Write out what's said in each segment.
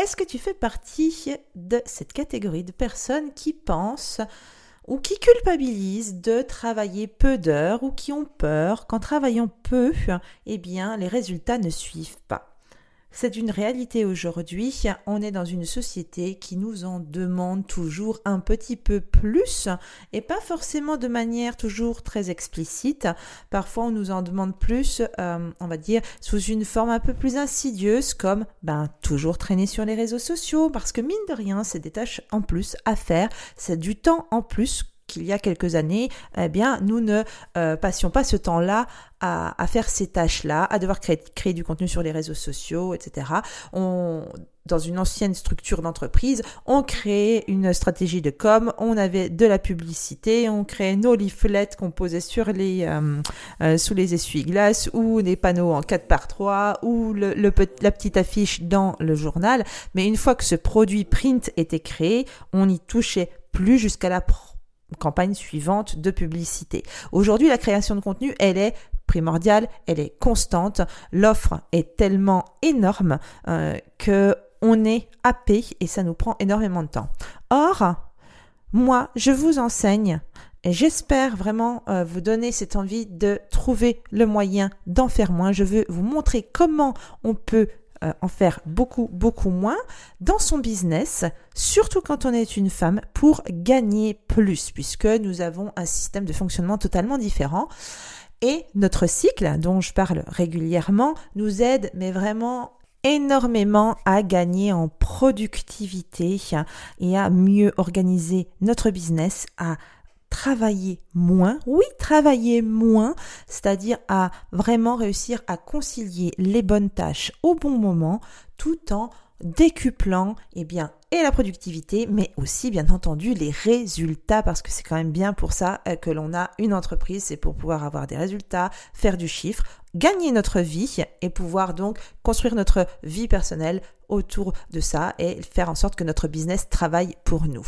Est-ce que tu fais partie de cette catégorie de personnes qui pensent ou qui culpabilisent de travailler peu d'heures ou qui ont peur qu'en travaillant peu, eh bien, les résultats ne suivent pas? C'est une réalité aujourd'hui. On est dans une société qui nous en demande toujours un petit peu plus et pas forcément de manière toujours très explicite. Parfois, on nous en demande plus, euh, on va dire, sous une forme un peu plus insidieuse, comme ben, toujours traîner sur les réseaux sociaux, parce que mine de rien, c'est des tâches en plus à faire, c'est du temps en plus qu'il y a quelques années, eh bien, nous ne euh, passions pas ce temps-là à, faire ces tâches-là, à devoir créer, du contenu sur les réseaux sociaux, etc. Dans une ancienne structure d'entreprise, on créait une stratégie de com, on avait de la publicité, on créait nos leaflets qu'on posait sur les, euh, euh, sous les essuie-glaces ou des panneaux en 4 par 3 ou la petite affiche dans le journal. Mais une fois que ce produit print était créé, on n'y touchait plus jusqu'à la campagne suivante de publicité. Aujourd'hui, la création de contenu, elle est primordiale, elle est constante. L'offre est tellement énorme euh, que on est happé et ça nous prend énormément de temps. Or, moi, je vous enseigne et j'espère vraiment euh, vous donner cette envie de trouver le moyen d'en faire moins. Je veux vous montrer comment on peut euh, en faire beaucoup, beaucoup moins dans son business, surtout quand on est une femme, pour gagner plus, puisque nous avons un système de fonctionnement totalement différent. Et notre cycle, dont je parle régulièrement, nous aide, mais vraiment énormément à gagner en productivité et à mieux organiser notre business, à travailler moins, oui, travailler moins, c'est-à-dire à vraiment réussir à concilier les bonnes tâches au bon moment tout en décuplant eh bien et la productivité mais aussi bien entendu les résultats parce que c'est quand même bien pour ça euh, que l'on a une entreprise c'est pour pouvoir avoir des résultats faire du chiffre gagner notre vie et pouvoir donc construire notre vie personnelle autour de ça et faire en sorte que notre business travaille pour nous.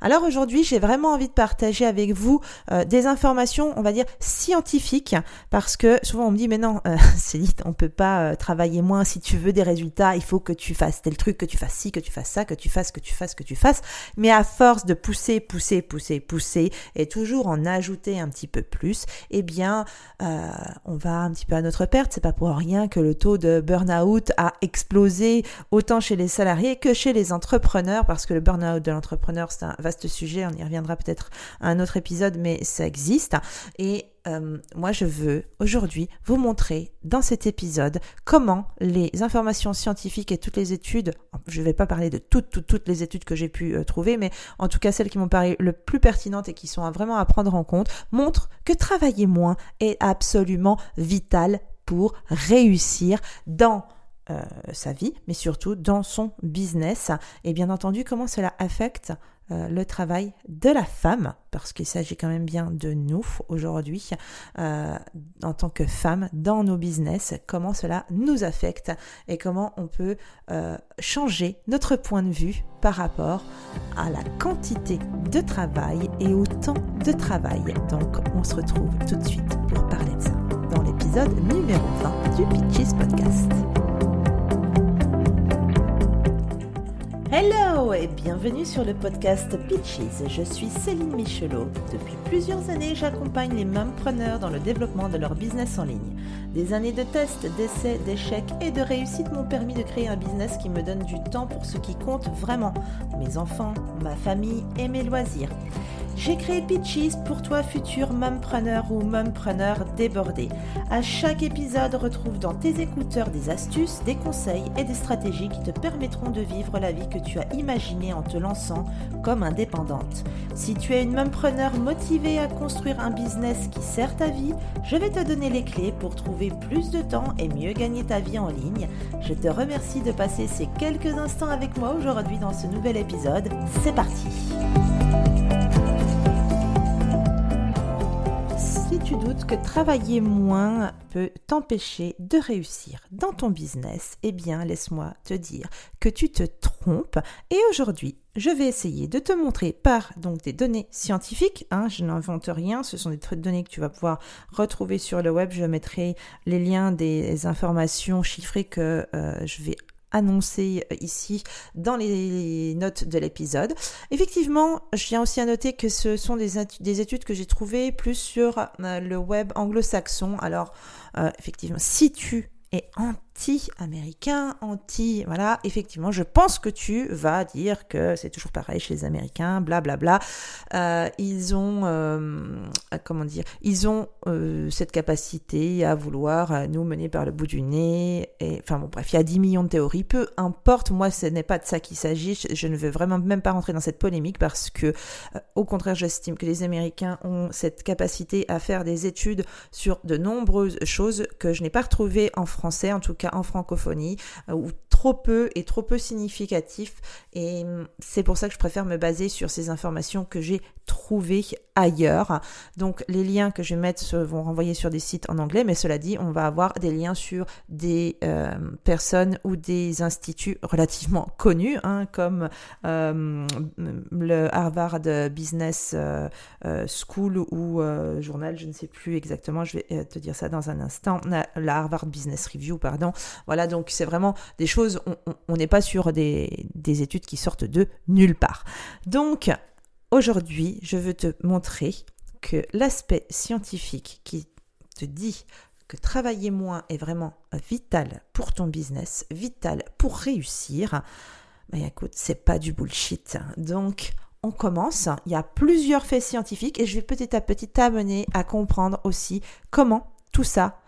Alors aujourd'hui, j'ai vraiment envie de partager avec vous euh, des informations, on va dire scientifiques, parce que souvent on me dit mais non, euh, Céline, on peut pas euh, travailler moins si tu veux des résultats, il faut que tu fasses tel truc, que tu fasses ci, que tu fasses ça, que tu fasses, que tu fasses, que tu fasses. Mais à force de pousser, pousser, pousser, pousser et toujours en ajouter un petit peu plus, eh bien, euh, on va un petit peu à notre perte. C'est pas pour rien que le taux de burn-out a explosé autant chez les salariés que chez les entrepreneurs, parce que le burn-out de l'entrepreneur, c'est un vaste sujet, on y reviendra peut-être à un autre épisode, mais ça existe. Et euh, moi, je veux aujourd'hui vous montrer dans cet épisode comment les informations scientifiques et toutes les études, je ne vais pas parler de toutes, toutes, toutes les études que j'ai pu euh, trouver, mais en tout cas celles qui m'ont paru le plus pertinentes et qui sont vraiment à prendre en compte, montrent que travailler moins est absolument vital pour réussir dans euh, sa vie, mais surtout dans son business. Et bien entendu, comment cela affecte euh, le travail de la femme, parce qu'il s'agit quand même bien de nous aujourd'hui, euh, en tant que femme, dans nos business, comment cela nous affecte et comment on peut changer notre point de vue par rapport à la quantité de travail et au temps de travail. Donc on se retrouve tout de suite pour parler de ça dans l'épisode numéro 20 du Pitches Podcast. Hello et bienvenue sur le podcast Pitches. Je suis Céline Michelot. Depuis plusieurs années, j'accompagne les preneurs dans le développement de leur business en ligne. Des années de tests, d'essais, d'échecs et de réussites m'ont permis de créer un business qui me donne du temps pour ce qui compte vraiment, mes enfants, ma famille et mes loisirs. J'ai créé Pitches pour toi futur mumpreneur ou mumpreneur débordé. À chaque épisode, retrouve dans tes écouteurs des astuces, des conseils et des stratégies qui te permettront de vivre la vie que tu as imaginée en te lançant comme indépendante. Si tu es une mumpreneur motivée à construire un business qui sert ta vie, je vais te donner les clés pour trouver plus de temps et mieux gagner ta vie en ligne. Je te remercie de passer ces quelques instants avec moi aujourd'hui dans ce nouvel épisode. C'est parti! Tu doutes que travailler moins peut t'empêcher de réussir dans ton business, eh bien laisse-moi te dire que tu te trompes. Et aujourd'hui, je vais essayer de te montrer par donc des données scientifiques. Hein, je n'invente rien, ce sont des données que tu vas pouvoir retrouver sur le web. Je mettrai les liens des informations chiffrées que euh, je vais annoncé euh, ici dans les notes de l'épisode. Effectivement, je viens aussi à noter que ce sont des, études que j'ai trouvées plus sur euh, le web anglo-saxon. Alors, euh, effectivement, si tu es en anti-américain, anti, voilà, effectivement, je pense que tu vas dire que c'est toujours pareil chez les Américains, blablabla. Bla, bla. Euh, ils ont, euh, comment dire, ils ont euh, cette capacité à vouloir nous mener par le bout du nez. Et, enfin bon, bref, il y a 10 millions de théories. Peu importe, moi, ce n'est pas de ça qu'il s'agit. Je, je, ne veux vraiment même pas rentrer dans cette polémique parce que, au contraire, j'estime que les Américains ont cette capacité à faire des études sur de nombreuses choses que je n'ai pas retrouvées en français, en tout cas en francophonie, euh, ou trop peu et trop peu significatif. Et hum, c'est pour ça que je préfère me baser sur ces informations que j'ai trouvées ailleurs. Donc les liens que je vais mettre vont renvoyer sur des sites en anglais, mais cela dit, on va avoir des liens sur des euh, personnes ou des instituts relativement connus, hein, comme euh, le Harvard Business School ou journal, je ne sais plus exactement, je vais te dire ça dans un instant, la Harvard Business Review, pardon. Voilà, donc c'est vraiment des choses, on n'est pas sur des, des études qui sortent de nulle part. Donc, Aujourd'hui, je veux te montrer que l'aspect scientifique qui te dit que travailler moins est vraiment vital pour ton business, vital pour réussir, ben écoute, c'est pas du bullshit. Donc, on commence. Il y a plusieurs faits scientifiques et je vais petit à petit t'amener à comprendre aussi comment tout ça,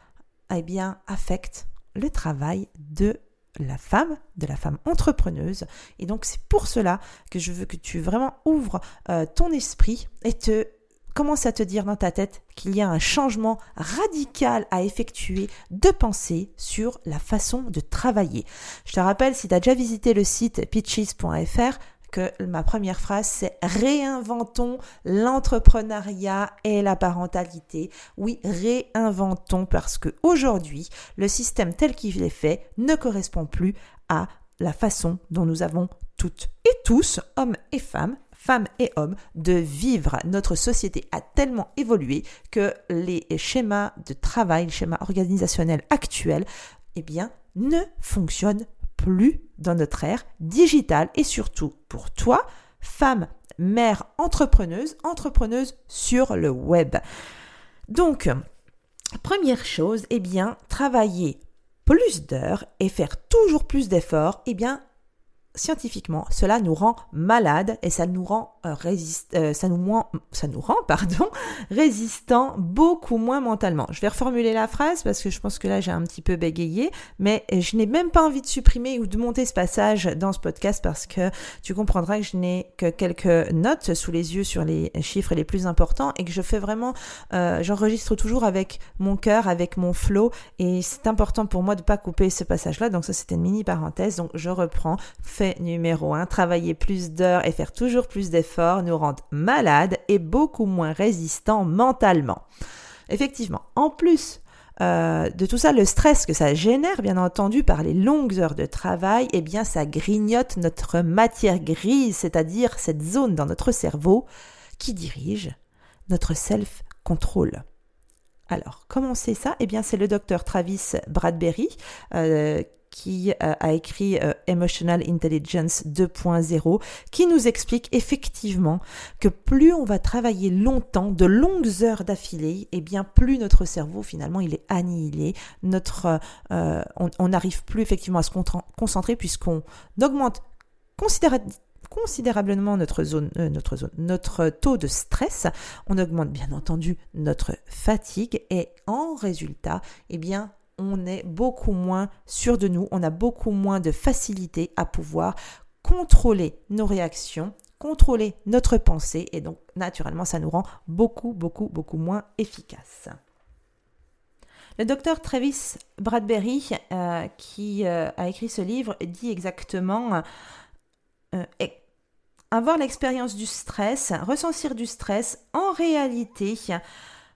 eh bien, affecte le travail de la femme, de la femme entrepreneuse. Et donc c'est pour cela que je veux que tu vraiment ouvres euh, ton esprit et te commences à te dire dans ta tête qu'il y a un changement radical à effectuer de pensée sur la façon de travailler. Je te rappelle, si tu as déjà visité le site pitches.fr, que ma première phrase, c'est réinventons l'entrepreneuriat et la parentalité. Oui, réinventons parce que aujourd'hui, le système tel qu'il est fait ne correspond plus à la façon dont nous avons toutes et tous, hommes et femmes, femmes et hommes, de vivre. Notre société a tellement évolué que les schémas de travail, les schémas organisationnels actuels, eh bien, ne fonctionnent plus dans notre ère digitale et surtout pour toi, femme, mère, entrepreneuse, entrepreneuse sur le web. Donc, première chose, eh bien, travailler plus d'heures et faire toujours plus d'efforts, eh bien, scientifiquement, cela nous rend malades et ça nous rend euh, euh, ça nous ça nous rend pardon résistant beaucoup moins mentalement. Je vais reformuler la phrase parce que je pense que là j'ai un petit peu bégayé, mais je n'ai même pas envie de supprimer ou de monter ce passage dans ce podcast parce que tu comprendras que je n'ai que quelques notes sous les yeux sur les chiffres les plus importants et que je fais vraiment, euh, j'enregistre toujours avec mon cœur, avec mon flow et c'est important pour moi de pas couper ce passage-là. Donc ça c'était une mini parenthèse. Donc je reprends numéro 1, travailler plus d'heures et faire toujours plus d'efforts nous rendent malades et beaucoup moins résistants mentalement. Effectivement, en plus euh, de tout ça, le stress que ça génère, bien entendu, par les longues heures de travail, eh bien, ça grignote notre matière grise, c'est-à-dire cette zone dans notre cerveau qui dirige notre self-control. Alors, comment c'est ça? Eh bien, c'est le docteur Travis Bradbury euh, qui euh, a écrit euh, Emotional Intelligence 2.0, qui nous explique effectivement que plus on va travailler longtemps, de longues heures d'affilée, eh bien plus notre cerveau finalement il est annihilé, notre, on n'arrive plus effectivement à se concentrer puisqu'on augmente considérablement notre zone, notre zone, notre taux de stress. On augmente bien entendu notre fatigue et en résultat, eh bien, on est beaucoup moins sûr de nous, on a beaucoup moins de facilité à pouvoir contrôler nos réactions, contrôler notre pensée et donc naturellement ça nous rend beaucoup beaucoup beaucoup moins efficaces. Le docteur Travis Bradbury, euh, qui euh, a écrit ce livre, dit exactement euh, avoir l'expérience du stress, ressentir du stress, en réalité,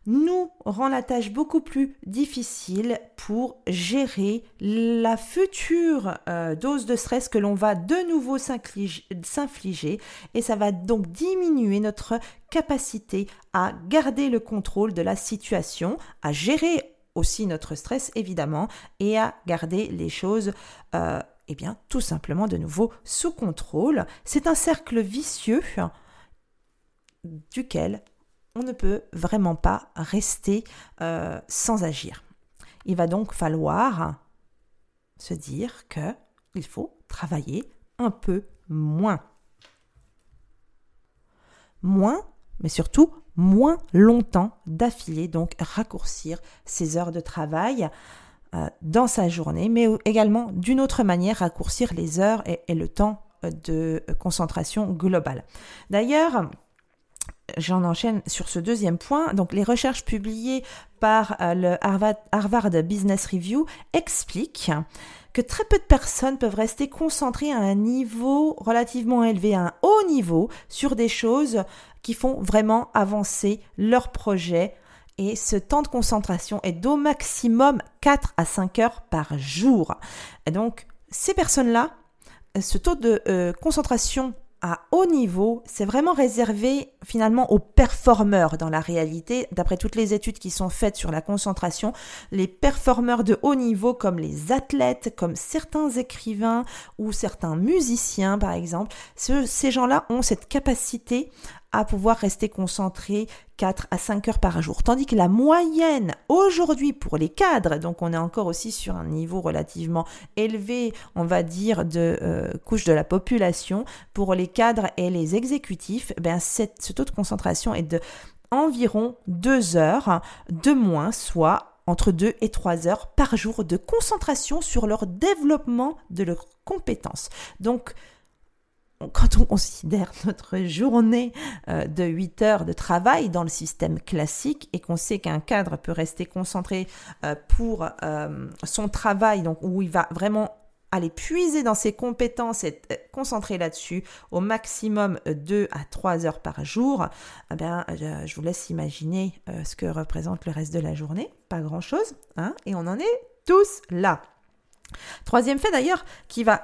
nous rend la tâche beaucoup plus difficile pour gérer la future euh, dose de stress que l'on va de nouveau s'infliger. Et ça va donc diminuer notre capacité à garder le contrôle de la situation, à gérer aussi notre stress évidemment et à garder les choses euh, eh bien, tout simplement de nouveau sous contrôle. C'est un cercle vicieux duquel on ne peut vraiment pas rester euh, sans agir. Il va donc falloir se dire que il faut travailler un peu moins. Moins, mais surtout moins longtemps d'affilée, donc raccourcir ses heures de travail dans sa journée, mais également d'une autre manière raccourcir les heures et, le temps euh, de concentration globale. D'ailleurs, j'en enchaîne sur ce deuxième point. Donc, les recherches publiées par euh, le Harvard, Business Review expliquent que très peu de personnes peuvent rester concentrées à un niveau relativement élevé, à un haut niveau, sur des choses qui font vraiment avancer leur projet et ce temps de concentration est d'au maximum 4 à 5 heures par jour. Donc, ces personnes-là, ce taux de euh, concentration à haut niveau, c'est vraiment réservé finalement aux performeurs dans la réalité. D'après toutes les études qui sont faites sur la concentration, les performeurs de haut niveau comme les athlètes, comme certains écrivains ou certains musiciens par exemple, ces gens-là ont cette capacité à pouvoir rester concentré 4 à 5 heures par jour. Tandis que la moyenne aujourd'hui pour les cadres, donc on est encore aussi sur un niveau relativement élevé, on va dire, de euh, couche de la population, pour les cadres et les exécutifs, ben ce taux de concentration est de environ 2 heures de moins, soit entre 2 et 3 heures par jour de concentration sur leur développement de leurs compétences. Donc, quand on considère notre journée euh, de 8 heures de travail dans le système classique et qu'on sait qu'un cadre peut rester concentré euh, pour euh, son travail, donc où il va vraiment aller puiser dans ses compétences et être concentré là-dessus au maximum 2 à 3 heures par jour, eh je vous laisse imaginer ce que représente le reste de la journée. Pas grand-chose, hein, et on en est tous là. Troisième fait d'ailleurs qui va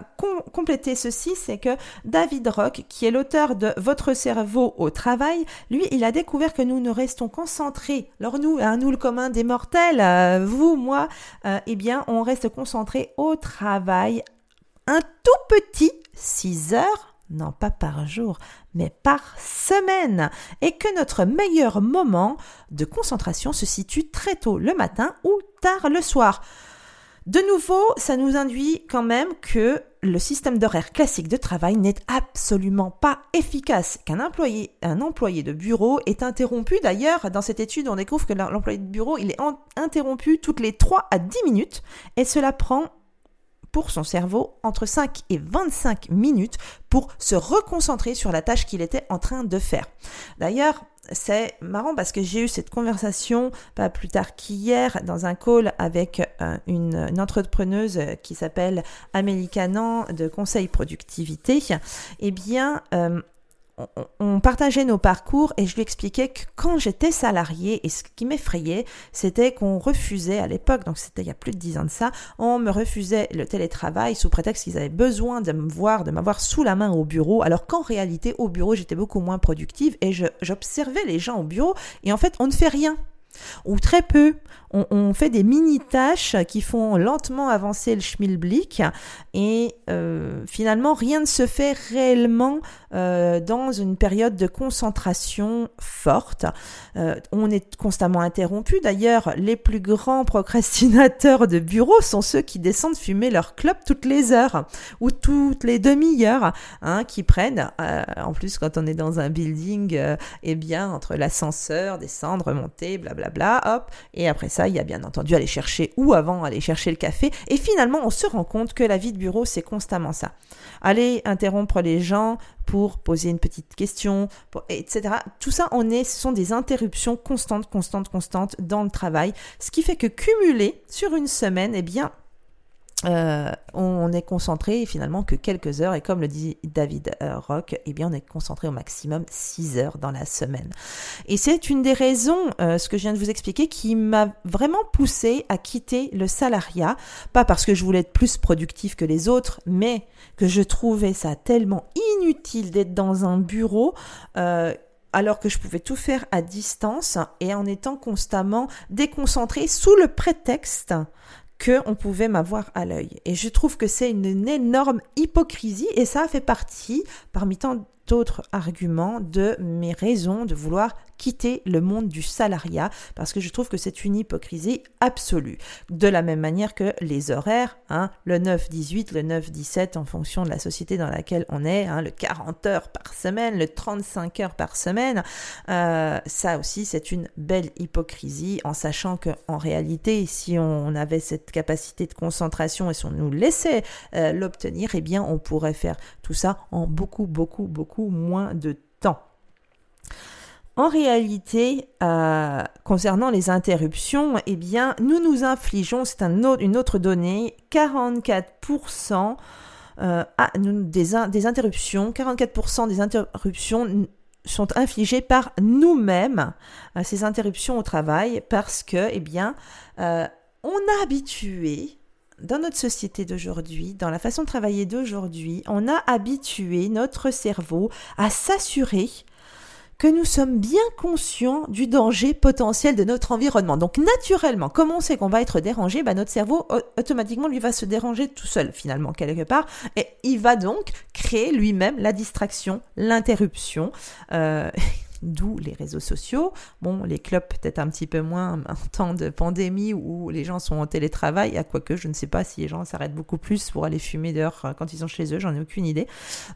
compléter ceci, c'est que David Rock, qui est l'auteur de Votre cerveau au travail, lui, il a découvert que nous ne restons concentrés. Alors nous, hein, nous le commun des mortels, euh, vous, moi, euh, eh bien, on reste concentré au travail un tout petit 6 heures non pas par jour, mais par semaine, et que notre meilleur moment de concentration se situe très tôt le matin ou tard le soir. De nouveau, ça nous induit quand même que le système d'horaire classique de travail n'est absolument pas efficace, qu'un employé, un employé de bureau est interrompu. D'ailleurs, dans cette étude, on découvre que l'employé de bureau, il est interrompu toutes les 3 à 10 minutes et cela prend pour son cerveau entre 5 et 25 minutes pour se reconcentrer sur la tâche qu'il était en train de faire. D'ailleurs, c'est marrant parce que j'ai eu cette conversation pas plus tard qu'hier dans un call avec euh, une, entrepreneuse qui s'appelle Amélie Canan de Conseil Productivité. Eh bien, euh, on partageait nos parcours et je lui expliquais que quand j'étais salarié, et ce qui m'effrayait, c'était qu'on refusait à l'époque, donc c'était il y a plus de dix ans de ça, on me refusait le télétravail sous prétexte qu'ils avaient besoin de me voir, de m'avoir sous la main au bureau, alors qu'en réalité, au bureau, j'étais beaucoup moins productive et j'observais les gens au bureau et en fait, on ne fait rien ou très peu. On, fait des mini-tâches qui font lentement avancer le schmilblick et euh, finalement rien ne se fait réellement euh, dans une période de concentration forte. Euh, on est constamment interrompu. D'ailleurs, les plus grands procrastinateurs de bureau sont ceux qui descendent fumer leur clope toutes les heures ou toutes les demi-heures, hein, qui prennent, en plus quand on est dans un building, eh bien entre l'ascenseur, descendre, remonter, blablabla hop. Et après ça, il y a bien entendu aller chercher ou avant aller chercher le café. Et finalement, on se rend compte que la vie de bureau, c'est constamment ça. Aller interrompre les gens pour poser une petite question, etc. Tout ça, on est, ce sont des interruptions constantes, constantes, constantes dans le travail. Ce qui fait que cumuler sur une semaine, eh bien, euh, on est concentré finalement que quelques heures et comme le dit David euh, Rock, eh bien on est concentré au maximum 6 heures dans la semaine. Et c'est une des raisons, euh, ce que je viens de vous expliquer, qui m'a vraiment poussé à quitter le salariat, pas parce que je voulais être plus productif que les autres, mais que je trouvais ça tellement inutile d'être dans un bureau alors que je pouvais tout faire à distance et en étant constamment déconcentré sous le prétexte que on pouvait m'avoir à l'œil. Et je trouve que c'est une, une énorme hypocrisie et ça fait partie, parmi tant d'autres arguments, de mes raisons de vouloir quitter le monde du salariat parce que je trouve que c'est une hypocrisie absolue. De la même manière que les horaires, hein, le 9-18, le 9-17 en fonction de la société dans laquelle on est, hein, le 40 heures par semaine, le 35 heures par semaine, euh, ça aussi c'est une belle hypocrisie en sachant que en réalité si on avait cette capacité de concentration et si on nous laissait euh, l'obtenir, eh bien on pourrait faire tout ça en beaucoup beaucoup beaucoup moins de temps. En réalité, euh, concernant les interruptions, eh bien, nous nous infligeons, c'est un une autre donnée, 44% euh, des, des, interruptions, 44% des interruptions sont infligées par nous-mêmes, euh, ces interruptions au travail, parce que, eh bien, on a habitué dans notre société d'aujourd'hui, dans la façon de travailler d'aujourd'hui, on a habitué notre cerveau à s'assurer que nous sommes bien conscients du danger potentiel de notre environnement. Donc naturellement, comme on sait qu'on va être dérangé, bah, notre cerveau automatiquement lui va se déranger tout seul finalement quelque part, et il va donc créer lui-même la distraction, l'interruption. Euh, d'où les réseaux sociaux. Bon, les clubs peut-être un petit peu moins en temps de pandémie où les gens sont en télétravail, à quoique je ne sais pas si les gens s'arrêtent beaucoup plus pour aller fumer dehors euh, quand ils sont chez eux, j'en ai aucune idée.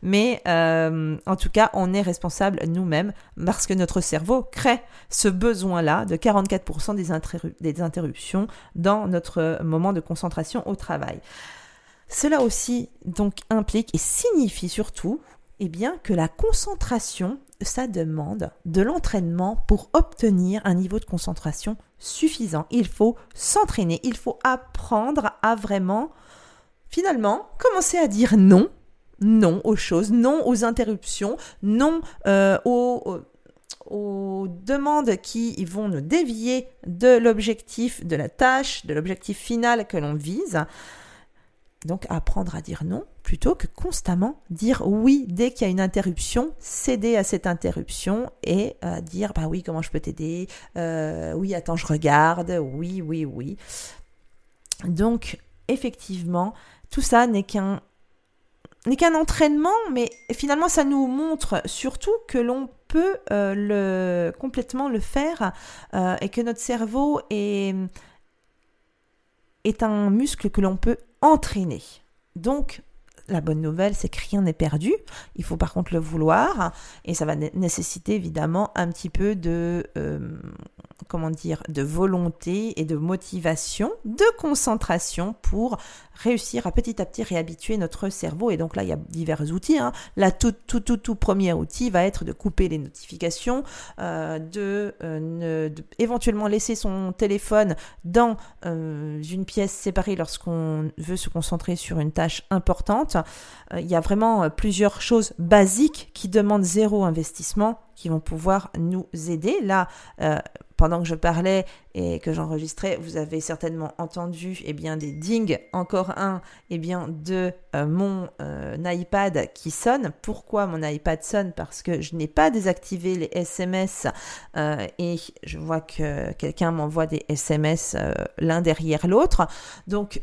Mais euh, en tout cas, on est responsable nous-mêmes parce que notre cerveau crée ce besoin-là de 44% des, des interruptions dans notre moment de concentration au travail. Cela aussi donc implique et signifie surtout eh bien, que la concentration ça demande de l'entraînement pour obtenir un niveau de concentration suffisant. Il faut s'entraîner, il faut apprendre à vraiment, finalement, commencer à dire non, non aux choses, non aux interruptions, non euh, aux, aux demandes qui vont nous dévier de l'objectif, de la tâche, de l'objectif final que l'on vise. Donc apprendre à dire non plutôt que constamment dire oui dès qu'il y a une interruption, céder à cette interruption et euh, dire bah oui comment je peux t'aider, euh, oui attends je regarde, oui oui oui. Donc effectivement tout ça n'est qu'un n'est qu'un entraînement, mais finalement ça nous montre surtout que l'on peut euh, complètement le faire et que notre cerveau est est un muscle que l'on peut entraîner. Donc, la bonne nouvelle, c'est que rien n'est perdu. Il faut par contre le vouloir et ça va nécessiter évidemment un petit peu de, euh, comment dire, de volonté et de motivation, de concentration pour réussir à petit à petit réhabituer notre cerveau. Et donc là, il y a divers outils. Hein. Tout, tout, tout, tout premier outil va être de couper les notifications, euh, de, euh, éventuellement laisser son téléphone dans euh, une pièce séparée lorsqu'on veut se concentrer sur une tâche importante. il y a vraiment plusieurs choses basiques qui demandent zéro investissement qui vont pouvoir nous aider. Là, pendant que je parlais et que j'enregistrais, vous avez certainement entendu eh bien, des dings, encore un eh bien, de euh, mon euh, iPad qui sonne. Pourquoi mon iPad sonne? Parce que je n'ai pas désactivé les SMS euh, et je vois que quelqu'un m'envoie des SMS l'un derrière l'autre. Donc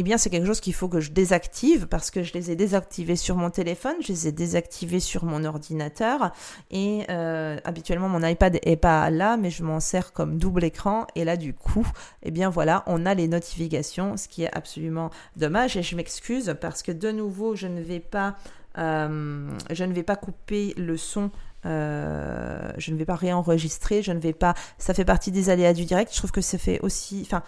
eh bien c'est quelque chose qu'il faut que je désactive parce que je les ai désactivés sur mon téléphone, je les ai désactivés sur mon ordinateur et euh, habituellement mon iPad est pas là mais je m'en sers comme double écran et là du coup eh bien voilà on a les notifications ce qui est absolument dommage et je m'excuse parce que de nouveau je ne vais pas euh, je ne vais pas couper le son euh, je ne vais pas réenregistrer, je ne vais pas. Ça fait partie des aléas du direct. Je trouve que ça fait aussi. Enfin,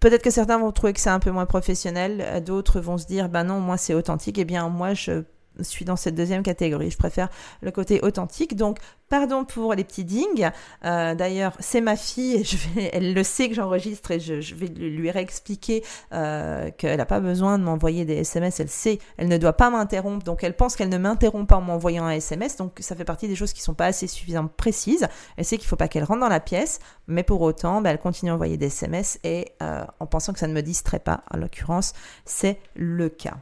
Peut-être que certains vont trouver que c'est un peu moins professionnel, d'autres vont se dire, ben non, moi c'est authentique, et eh bien moi je suis dans cette deuxième catégorie. Je préfère le côté authentique. Donc, pardon pour les petits dings. Euh, d'ailleurs, c'est ma fille, vais, elle le sait que j'enregistre et je, vais lui réexpliquer euh, qu'elle n'a pas besoin de m'envoyer des SMS. Elle sait, elle ne doit pas m'interrompre. Donc, elle pense qu'elle ne m'interrompt pas en m'envoyant un SMS. Donc, ça fait partie des choses qui sont pas assez suffisamment précises. Elle sait qu'il faut pas qu'elle rentre dans la pièce, mais pour autant, bah, elle continue à envoyer des SMS et euh, en pensant que ça ne me distrait pas. En l'occurrence, c'est le cas.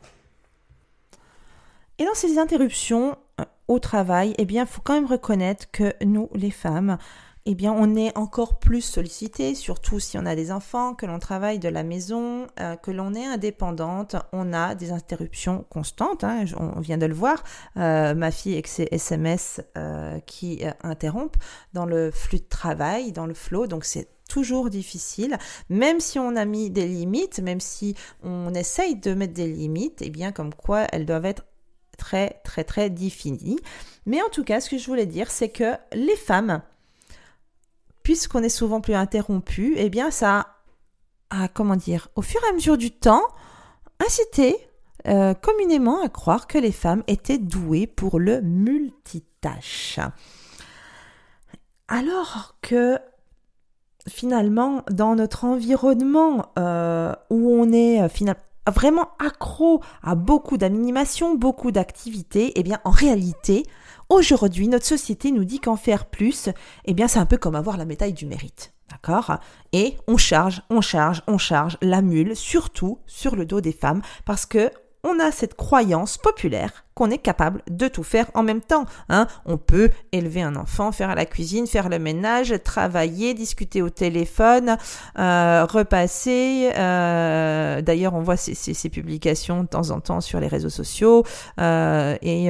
Et dans ces interruptions euh, au travail, eh bien, faut quand même reconnaître que nous, les femmes, eh bien, on est encore plus sollicité, surtout si on a des enfants, que l'on travaille de la maison, euh, que l'on est indépendante, on a des interruptions constantes. Hein, on vient de le voir, euh, ma fille avec ses SMS qui interrompent dans le flux de travail, dans le flow, donc c'est toujours difficile, même si on a mis des limites, même si on essaye de mettre des limites, eh bien, comme quoi elles doivent être très, très, très définies. Mais en tout cas, ce que je voulais dire, c'est que les femmes, puisqu'on est souvent plus interrompu, eh bien ça a, comment dire, au fur et à mesure du temps, incité euh, communément à croire que les femmes étaient douées pour le multitâche. Alors que finalement, dans notre environnement euh, où on est euh, finalement vraiment accro à beaucoup d'animation, beaucoup d'activités, eh bien en réalité, Aujourd'hui, notre société nous dit qu'en faire plus, eh bien, c'est un peu comme avoir la médaille du mérite. D'accord? Et on charge, on charge, on charge la mule, surtout sur le dos des femmes, parce que on a cette croyance populaire qu'on est capable de tout faire en même temps. Hein. On peut élever un enfant, faire la cuisine, faire le ménage, travailler, discuter au téléphone, euh, repasser. Euh, d'ailleurs, on voit ces, publications de temps en temps sur les réseaux sociaux euh, et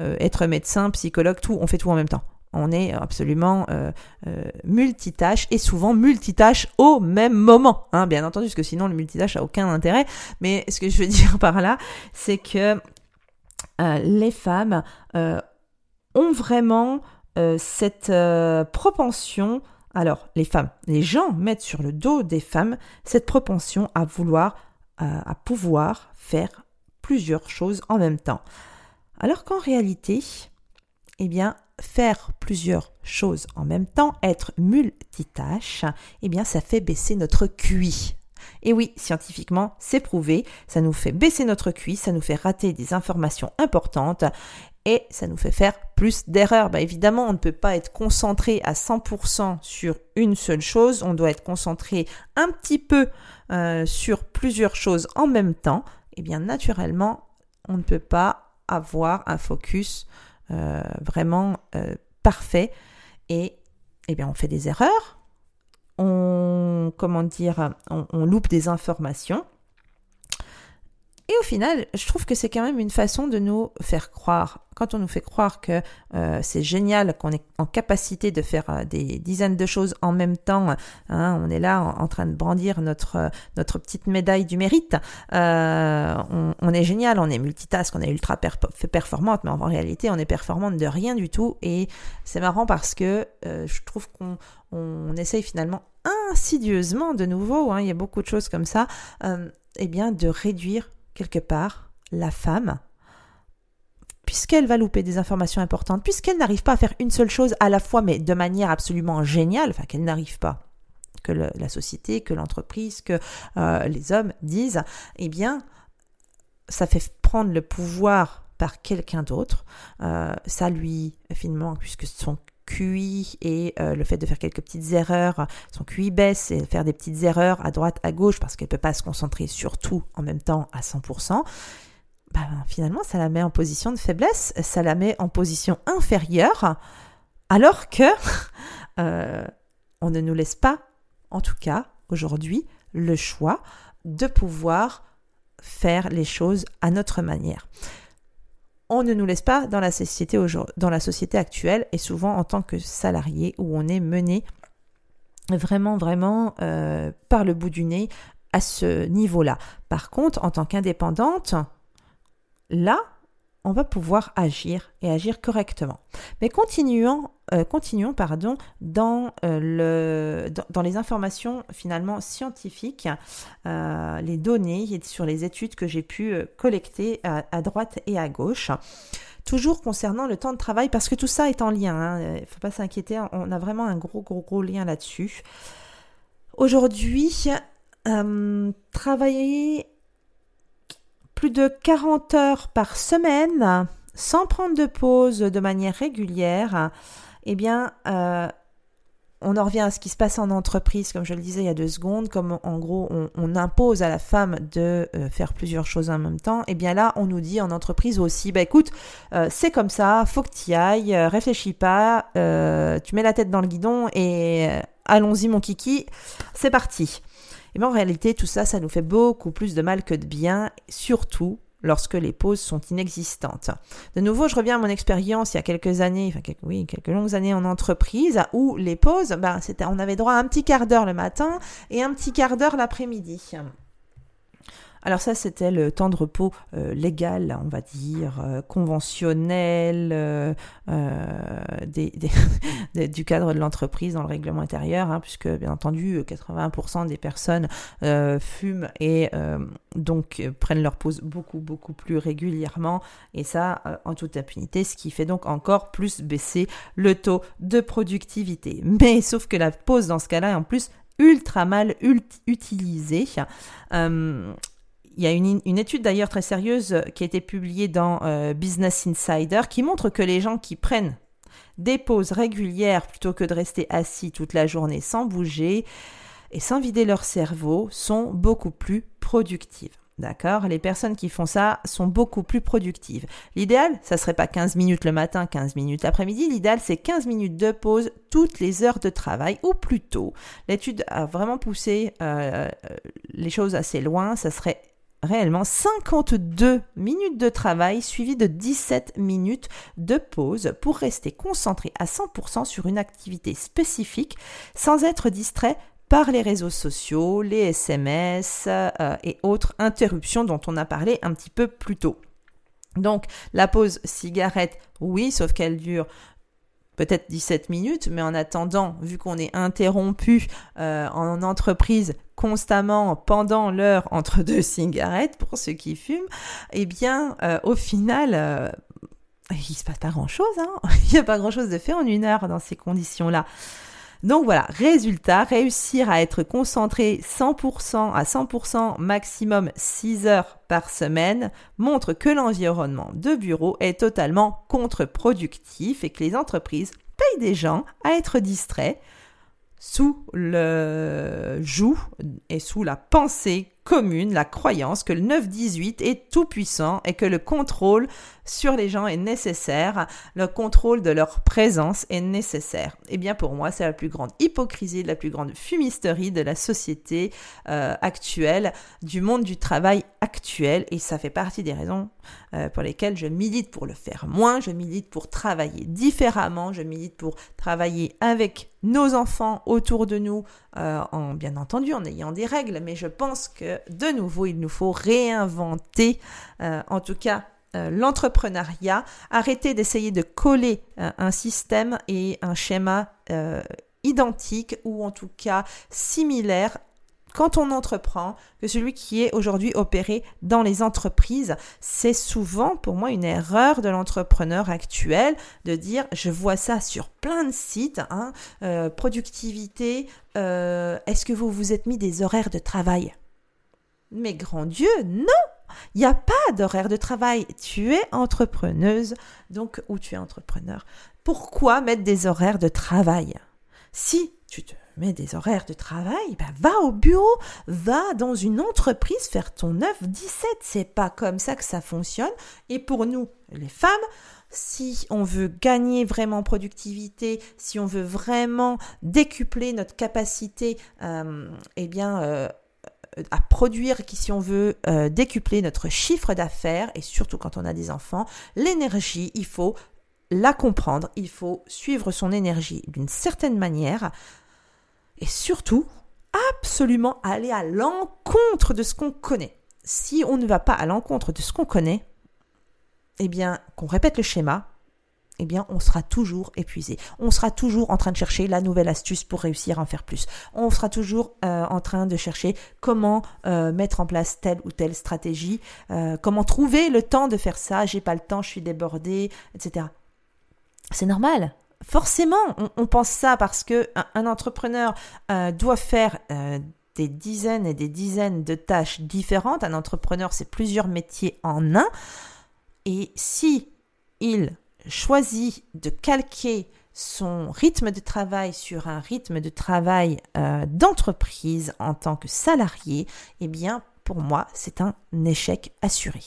être médecin, psychologue, tout. On fait tout en même temps on est absolument euh, euh, multitâche et souvent multitâche au même moment. Hein, bien entendu, parce que sinon le multitâche a aucun intérêt. Mais ce que je veux dire par là, c'est que euh, les femmes ont vraiment cette propension. Alors, les femmes, les gens mettent sur le dos des femmes cette propension à vouloir, à pouvoir faire plusieurs choses en même temps. Alors qu'en réalité, eh bien, faire plusieurs choses en même temps, être multitâche, eh bien ça fait baisser notre QI. Et oui, scientifiquement, c'est prouvé, ça nous fait baisser notre QI, ça nous fait rater des informations importantes et ça nous fait faire plus d'erreurs. Bah, évidemment, on ne peut pas être concentré à 100% sur une seule chose, on doit être concentré un petit peu euh, sur plusieurs choses en même temps. Et eh bien naturellement, on ne peut pas avoir un focus euh, vraiment euh, parfait. Et eh on fait des erreurs, on comment dire, on loupe des informations et au final, je trouve que c'est quand même une façon de nous faire croire, quand on nous fait croire que euh, c'est génial, qu'on est en capacité de faire euh, des dizaines de choses en même temps, hein, on est là en, train de brandir notre, euh, notre petite médaille du mérite, on, est génial, on est multitask, on est ultra performante, mais en réalité on est performante de rien du tout. Et c'est marrant parce que je trouve qu'on on essaye finalement insidieusement de nouveau, hein, il y a beaucoup de choses comme ça, eh bien de réduire quelque part, la femme, puisqu'elle va louper des informations importantes, puisqu'elle n'arrive pas à faire une seule chose à la fois, mais de manière absolument géniale, enfin qu'elle n'arrive pas, que la société, que l'entreprise, que euh, les hommes disent, eh bien, ça fait prendre le pouvoir par quelqu'un d'autre. Euh, ça lui, finalement, puisque son QI et euh, le fait de faire quelques petites erreurs, son QI baisse et faire des petites erreurs à droite, à gauche parce qu'elle peut pas se concentrer sur tout en même temps à 100%, bah, finalement ça la met en position de faiblesse, ça la met en position inférieure, alors que euh, on ne nous laisse pas, en tout cas aujourd'hui, le choix de pouvoir faire les choses à notre manière on ne nous laisse pas dans la société actuelle et souvent en tant que salarié où on est mené vraiment vraiment euh, par le bout du nez à ce niveau-là. Par contre, en tant qu'indépendante, là, on va pouvoir agir et agir correctement. Mais continuons, euh, continuons pardon, dans, euh, le, dans, les informations finalement scientifiques, euh, les données sur les études que j'ai pu collecter à, droite et à gauche. Toujours concernant le temps de travail, parce que tout ça est en lien, hein. il ne faut pas s'inquiéter, on a vraiment un gros, gros, gros lien là-dessus. Aujourd'hui, travailler plus de 40 heures par semaine, sans prendre de pause de manière régulière, eh bien, euh, on en revient à ce qui se passe en entreprise, comme je le disais il y a deux secondes, comme en gros on, impose à la femme de euh, faire plusieurs choses en même temps, eh bien là on nous dit en entreprise aussi, bah écoute, euh, c'est comme ça, faut que tu y ailles, réfléchis pas, tu mets la tête dans le guidon et allons-y mon kiki, c'est parti. Et bien en réalité tout ça, ça nous fait beaucoup plus de mal que de bien, surtout lorsque les pauses sont inexistantes. De nouveau, je reviens à mon expérience il y a quelques années, enfin oui, quelques longues années en entreprise, où les pauses, ben, on avait droit à un petit quart d'heure le matin et un petit quart d'heure l'après-midi. Alors ça, c'était le temps de repos euh, légal, on va dire, euh, conventionnel, euh, du cadre de l'entreprise dans le règlement intérieur, hein, puisque bien entendu, 80% des personnes fument et donc prennent leur pause beaucoup, beaucoup plus régulièrement. Et ça, en toute impunité, ce qui fait donc encore plus baisser le taux de productivité. Mais sauf que la pause dans ce cas-là est en plus ultra mal utilisée il y a une, étude d'ailleurs très sérieuse qui a été publiée dans euh, Business Insider qui montre que les gens qui prennent des pauses régulières plutôt que de rester assis toute la journée sans bouger et sans vider leur cerveau sont beaucoup plus productives. D'accord? Les personnes qui font ça sont beaucoup plus productives. L'idéal, ça serait pas 15 minutes le matin, 15 minutes l'après-midi. L'idéal, c'est 15 minutes de pause toutes les heures de travail ou plus tôt. L'étude a vraiment poussé euh, les choses assez loin. Ça serait réellement 52 minutes de travail suivies de 17 minutes de pause pour rester concentré à 100% sur une activité spécifique sans être distrait par les réseaux sociaux, les SMS euh, et autres interruptions dont on a parlé un petit peu plus tôt. Donc la pause cigarette, oui, sauf qu'elle dure peut-être 17 minutes, mais en attendant, vu qu'on est interrompu euh, en entreprise constamment pendant l'heure entre deux cigarettes, pour ceux qui fument, eh bien, euh, au final, euh, il se passe pas grand-chose. Hein il n'y a pas grand-chose de fait en une heure dans ces conditions-là. Donc voilà, résultat, réussir à être concentré 100% à 100% maximum 6 heures par semaine montre que l'environnement de bureau est totalement contre-productif et que les entreprises payent des gens à être distraits sous le joug et sous la pensée commune, la croyance que le 9-18 est tout puissant et que le contrôle sur les gens est nécessaire, le contrôle de leur présence est nécessaire. Eh bien pour moi, c'est la plus grande hypocrisie, la plus grande fumisterie de la société euh, actuelle, du monde du travail actuel, et ça fait partie des raisons euh, pour lesquelles je milite pour le faire moins, je milite pour travailler différemment, je milite pour travailler avec nos enfants autour de nous, euh, en bien entendu en ayant des règles, mais je pense que de nouveau, il nous faut réinventer, en tout cas euh, l'entrepreneuriat, arrêter d'essayer de coller euh, un système et un schéma euh, identique ou en tout cas similaire quand on entreprend que celui qui est aujourd'hui opéré dans les entreprises. C'est souvent pour moi une erreur de l'entrepreneur actuel de dire je vois ça sur plein de sites, hein, productivité, est-ce que vous vous êtes mis des horaires de travail? Mais grand Dieu, non il n'y a pas d'horaire de travail. Tu es entrepreneuse, donc, ou tu es entrepreneur. Pourquoi mettre des horaires de travail? Si tu te mets des horaires de travail, ben va au bureau, va dans une entreprise faire ton 9-17. C'est pas comme ça que ça fonctionne. Et pour nous, les femmes, si on veut gagner vraiment productivité, si on veut vraiment décupler notre capacité, euh, eh bien, euh, à produire, qui si on veut euh, décupler notre chiffre d'affaires, et surtout quand on a des enfants, l'énergie, il faut la comprendre, il faut suivre son énergie d'une certaine manière, et surtout, absolument aller à l'encontre de ce qu'on connaît. Si on ne va pas à l'encontre de ce qu'on connaît, eh bien, qu'on répète le schéma, eh bien, on sera toujours épuisé. On sera toujours en train de chercher la nouvelle astuce pour réussir à en faire plus. On sera toujours euh, en train de chercher comment euh, mettre en place telle ou telle stratégie, euh, comment trouver le temps de faire ça. J'ai pas le temps, je suis débordé, etc. C'est normal. Forcément, on, pense ça parce que un entrepreneur doit faire des dizaines et des dizaines de tâches différentes. Un entrepreneur, c'est plusieurs métiers en un. Et si il choisit de calquer son rythme de travail sur un rythme de travail euh, d'entreprise en tant que salarié, eh bien, pour moi, c'est un échec assuré.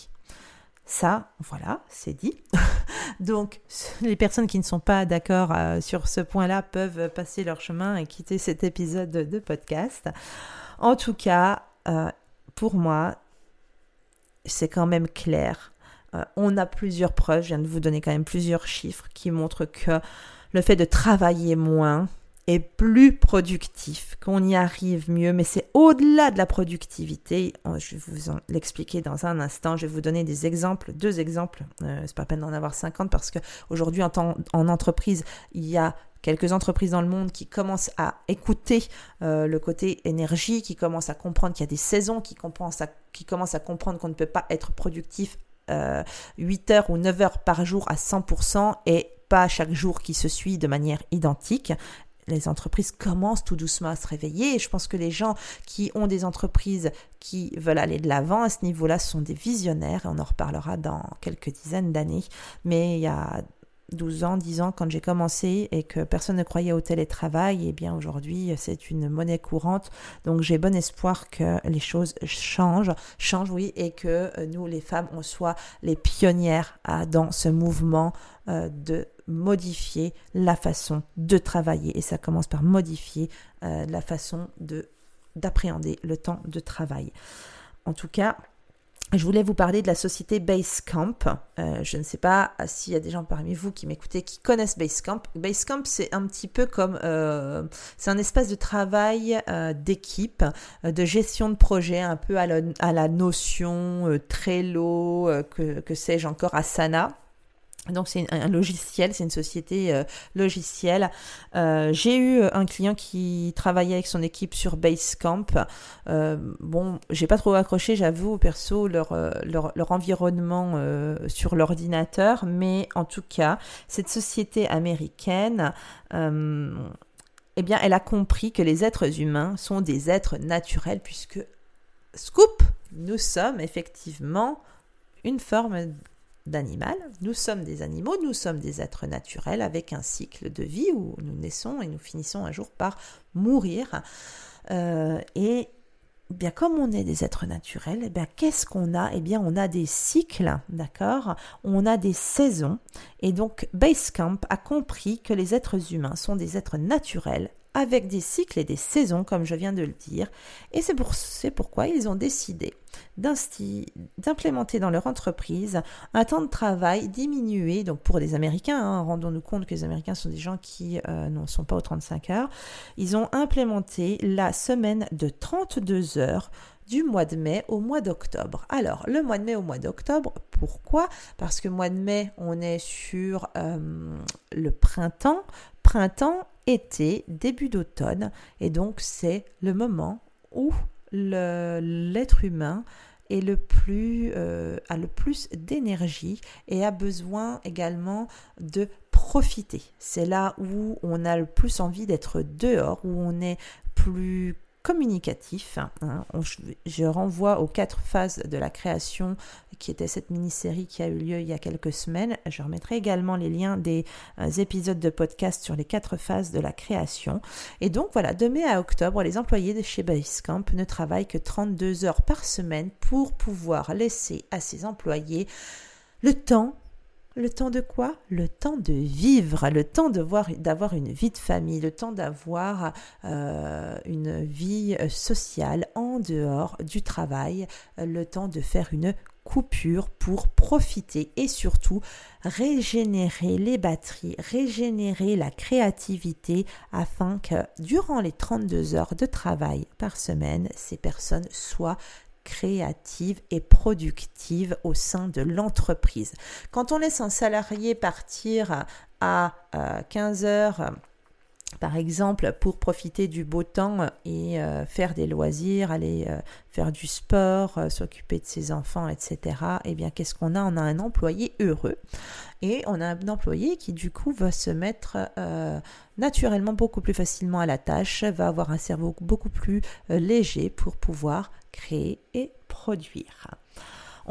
Ça, voilà, c'est dit. Donc, les personnes qui ne sont pas d'accord euh, sur ce point-là peuvent passer leur chemin et quitter cet épisode de, podcast. En tout cas, euh, pour moi, c'est quand même clair. On a plusieurs preuves, je viens de vous donner quand même plusieurs chiffres qui montrent que le fait de travailler moins est plus productif, qu'on y arrive mieux, mais c'est au-delà de la productivité. Oh, je vais vous l'expliquer dans un instant. Je vais vous donner des exemples, deux exemples. Euh, c'est pas peine d'en avoir 50 parce que aujourd'hui en, en entreprise, il y a quelques entreprises dans le monde qui commencent à écouter euh, le côté énergie, qui commencent à comprendre qu'il y a des saisons, qui qui commencent à comprendre qu'on ne peut pas être productif 8 euh, heures ou 9 heures par jour à 100% et pas chaque jour qui se suit de manière identique. Les entreprises commencent tout doucement à se réveiller je pense que les gens qui ont des entreprises qui veulent aller de l'avant à ce niveau-là sont des visionnaires et on en reparlera dans quelques dizaines d'années. Mais il y a 12 ans, 10 ans, quand j'ai commencé et que personne ne croyait au télétravail, et eh bien aujourd'hui c'est une monnaie courante. Donc j'ai bon espoir que les choses changent, changent oui, et que euh, nous les femmes on soit les pionnières dans ce mouvement euh, de modifier la façon de travailler. Et ça commence par modifier euh, la façon de d'appréhender le temps de travail. En tout cas, je voulais vous parler de la société Basecamp. Euh, je ne sais pas s'il y a des gens parmi vous qui m'écoutez qui connaissent Basecamp. Basecamp, c'est un petit peu comme... Euh, c'est un espace de travail euh, d'équipe, de gestion de projet, un peu à la, à la notion Trello, que, que sais-je encore, Asana. Donc c'est un logiciel, c'est une société euh, logicielle. Euh, j'ai eu un client qui travaillait avec son équipe sur Basecamp. Euh, bon, j'ai pas trop accroché, j'avoue, perso, leur, leur, leur environnement sur l'ordinateur, mais en tout cas, cette société américaine, eh bien, elle a compris que les êtres humains sont des êtres naturels, puisque, scoop, nous sommes effectivement une forme d'animal. Nous sommes des animaux, nous sommes des êtres naturels avec un cycle de vie où nous naissons et nous finissons un jour par mourir. Euh, et bien comme on est des êtres naturels, eh qu'est-ce qu'on a? Eh bien on a des cycles, d'accord? On a des saisons et donc Basecamp a compris que les êtres humains sont des êtres naturels avec des cycles et des saisons, comme je viens de le dire. Et c'est pour, pourquoi ils ont décidé d'implémenter dans leur entreprise un temps de travail diminué. Donc pour les Américains, hein, rendons-nous compte que les Américains sont des gens qui euh, ne sont pas aux 35 heures. Ils ont implémenté la semaine de 32 heures du mois de mai au mois d'octobre. Alors, le mois de mai au mois d'octobre, pourquoi? Parce que mois de mai, on est sur euh, le printemps. Printemps été, début d'automne, et donc c'est le moment où l'être humain euh, a le plus d'énergie et a besoin également de profiter. C'est là où on a le plus envie d'être dehors, où on est plus communicatif. Hein. je renvoie aux quatre phases de la création, qui était cette mini-série qui a eu lieu il y a quelques semaines. Je remettrai également les liens des euh, épisodes de podcast sur les quatre phases de la création. Et donc voilà, de mai à octobre, les employés de chez Basecamp ne travaillent que 32 heures par semaine pour pouvoir laisser à ses employés le temps le temps de quoi? Le temps de vivre, le temps d'avoir une vie de famille, le temps d'avoir euh, une vie sociale en dehors du travail, le temps de faire une coupure pour profiter et surtout régénérer les batteries, régénérer la créativité afin que durant les 32 heures de travail par semaine, ces personnes soient créative et productive au sein de l'entreprise. Quand on laisse un salarié partir à 15 heures par exemple, pour profiter du beau temps et euh, faire des loisirs, aller euh, faire du sport, euh, s'occuper de ses enfants, etc., eh bien, qu'est-ce qu'on a? On a un employé heureux et on a un employé qui, du coup, va se mettre naturellement beaucoup plus facilement à la tâche, va avoir un cerveau beaucoup plus léger pour pouvoir créer et produire.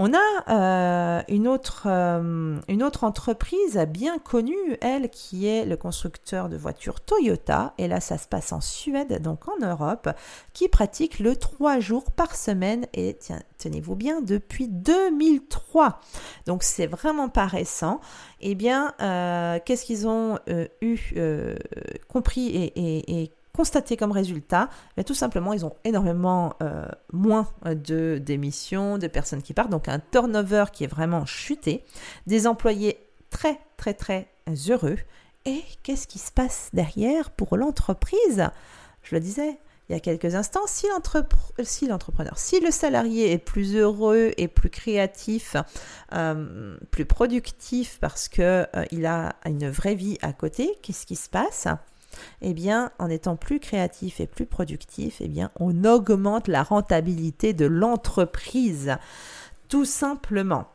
On a euh, une, autre, euh, une autre entreprise bien connue, elle, qui est le constructeur de voitures Toyota, et là ça se passe en Suède, donc en Europe, qui pratique le 3 jours par semaine, et tiens, tenez-vous bien, depuis 2003. Donc c'est vraiment pas récent. Eh bien, euh, qu'est-ce qu'ils ont eu compris et, et constaté comme résultat mais Tout simplement, ils ont énormément euh, moins de d'émissions, de personnes qui partent, donc un turnover qui est vraiment chuté, des employés très très très heureux. Et qu'est-ce qui se passe derrière pour l'entreprise? Je le disais, il y a quelques instants, si l'entrepreneur, si, le salarié est plus heureux et plus créatif, euh, plus productif parce qu'il euh, il a une vraie vie à côté, qu'est-ce qui se passe? Eh bien, en étant plus créatif et plus productif, eh bien, on augmente la rentabilité de l'entreprise, tout simplement.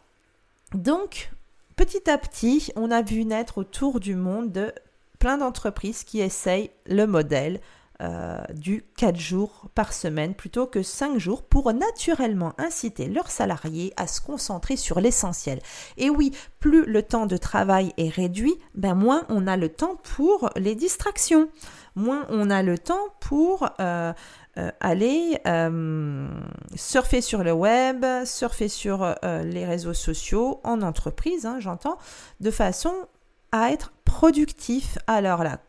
Donc, petit à petit, on a vu naître autour du monde de plein d'entreprises qui essayent le modèle euh, du 4 jours par semaine plutôt que 5 jours pour naturellement inciter leurs salariés à se concentrer sur l'essentiel. Et oui, plus le temps de travail est réduit, ben moins on a le temps pour les distractions, moins on a le temps pour euh, euh, aller surfer sur le web, surfer sur les réseaux sociaux en entreprise, hein, j'entends, de façon à être productif. Alors là,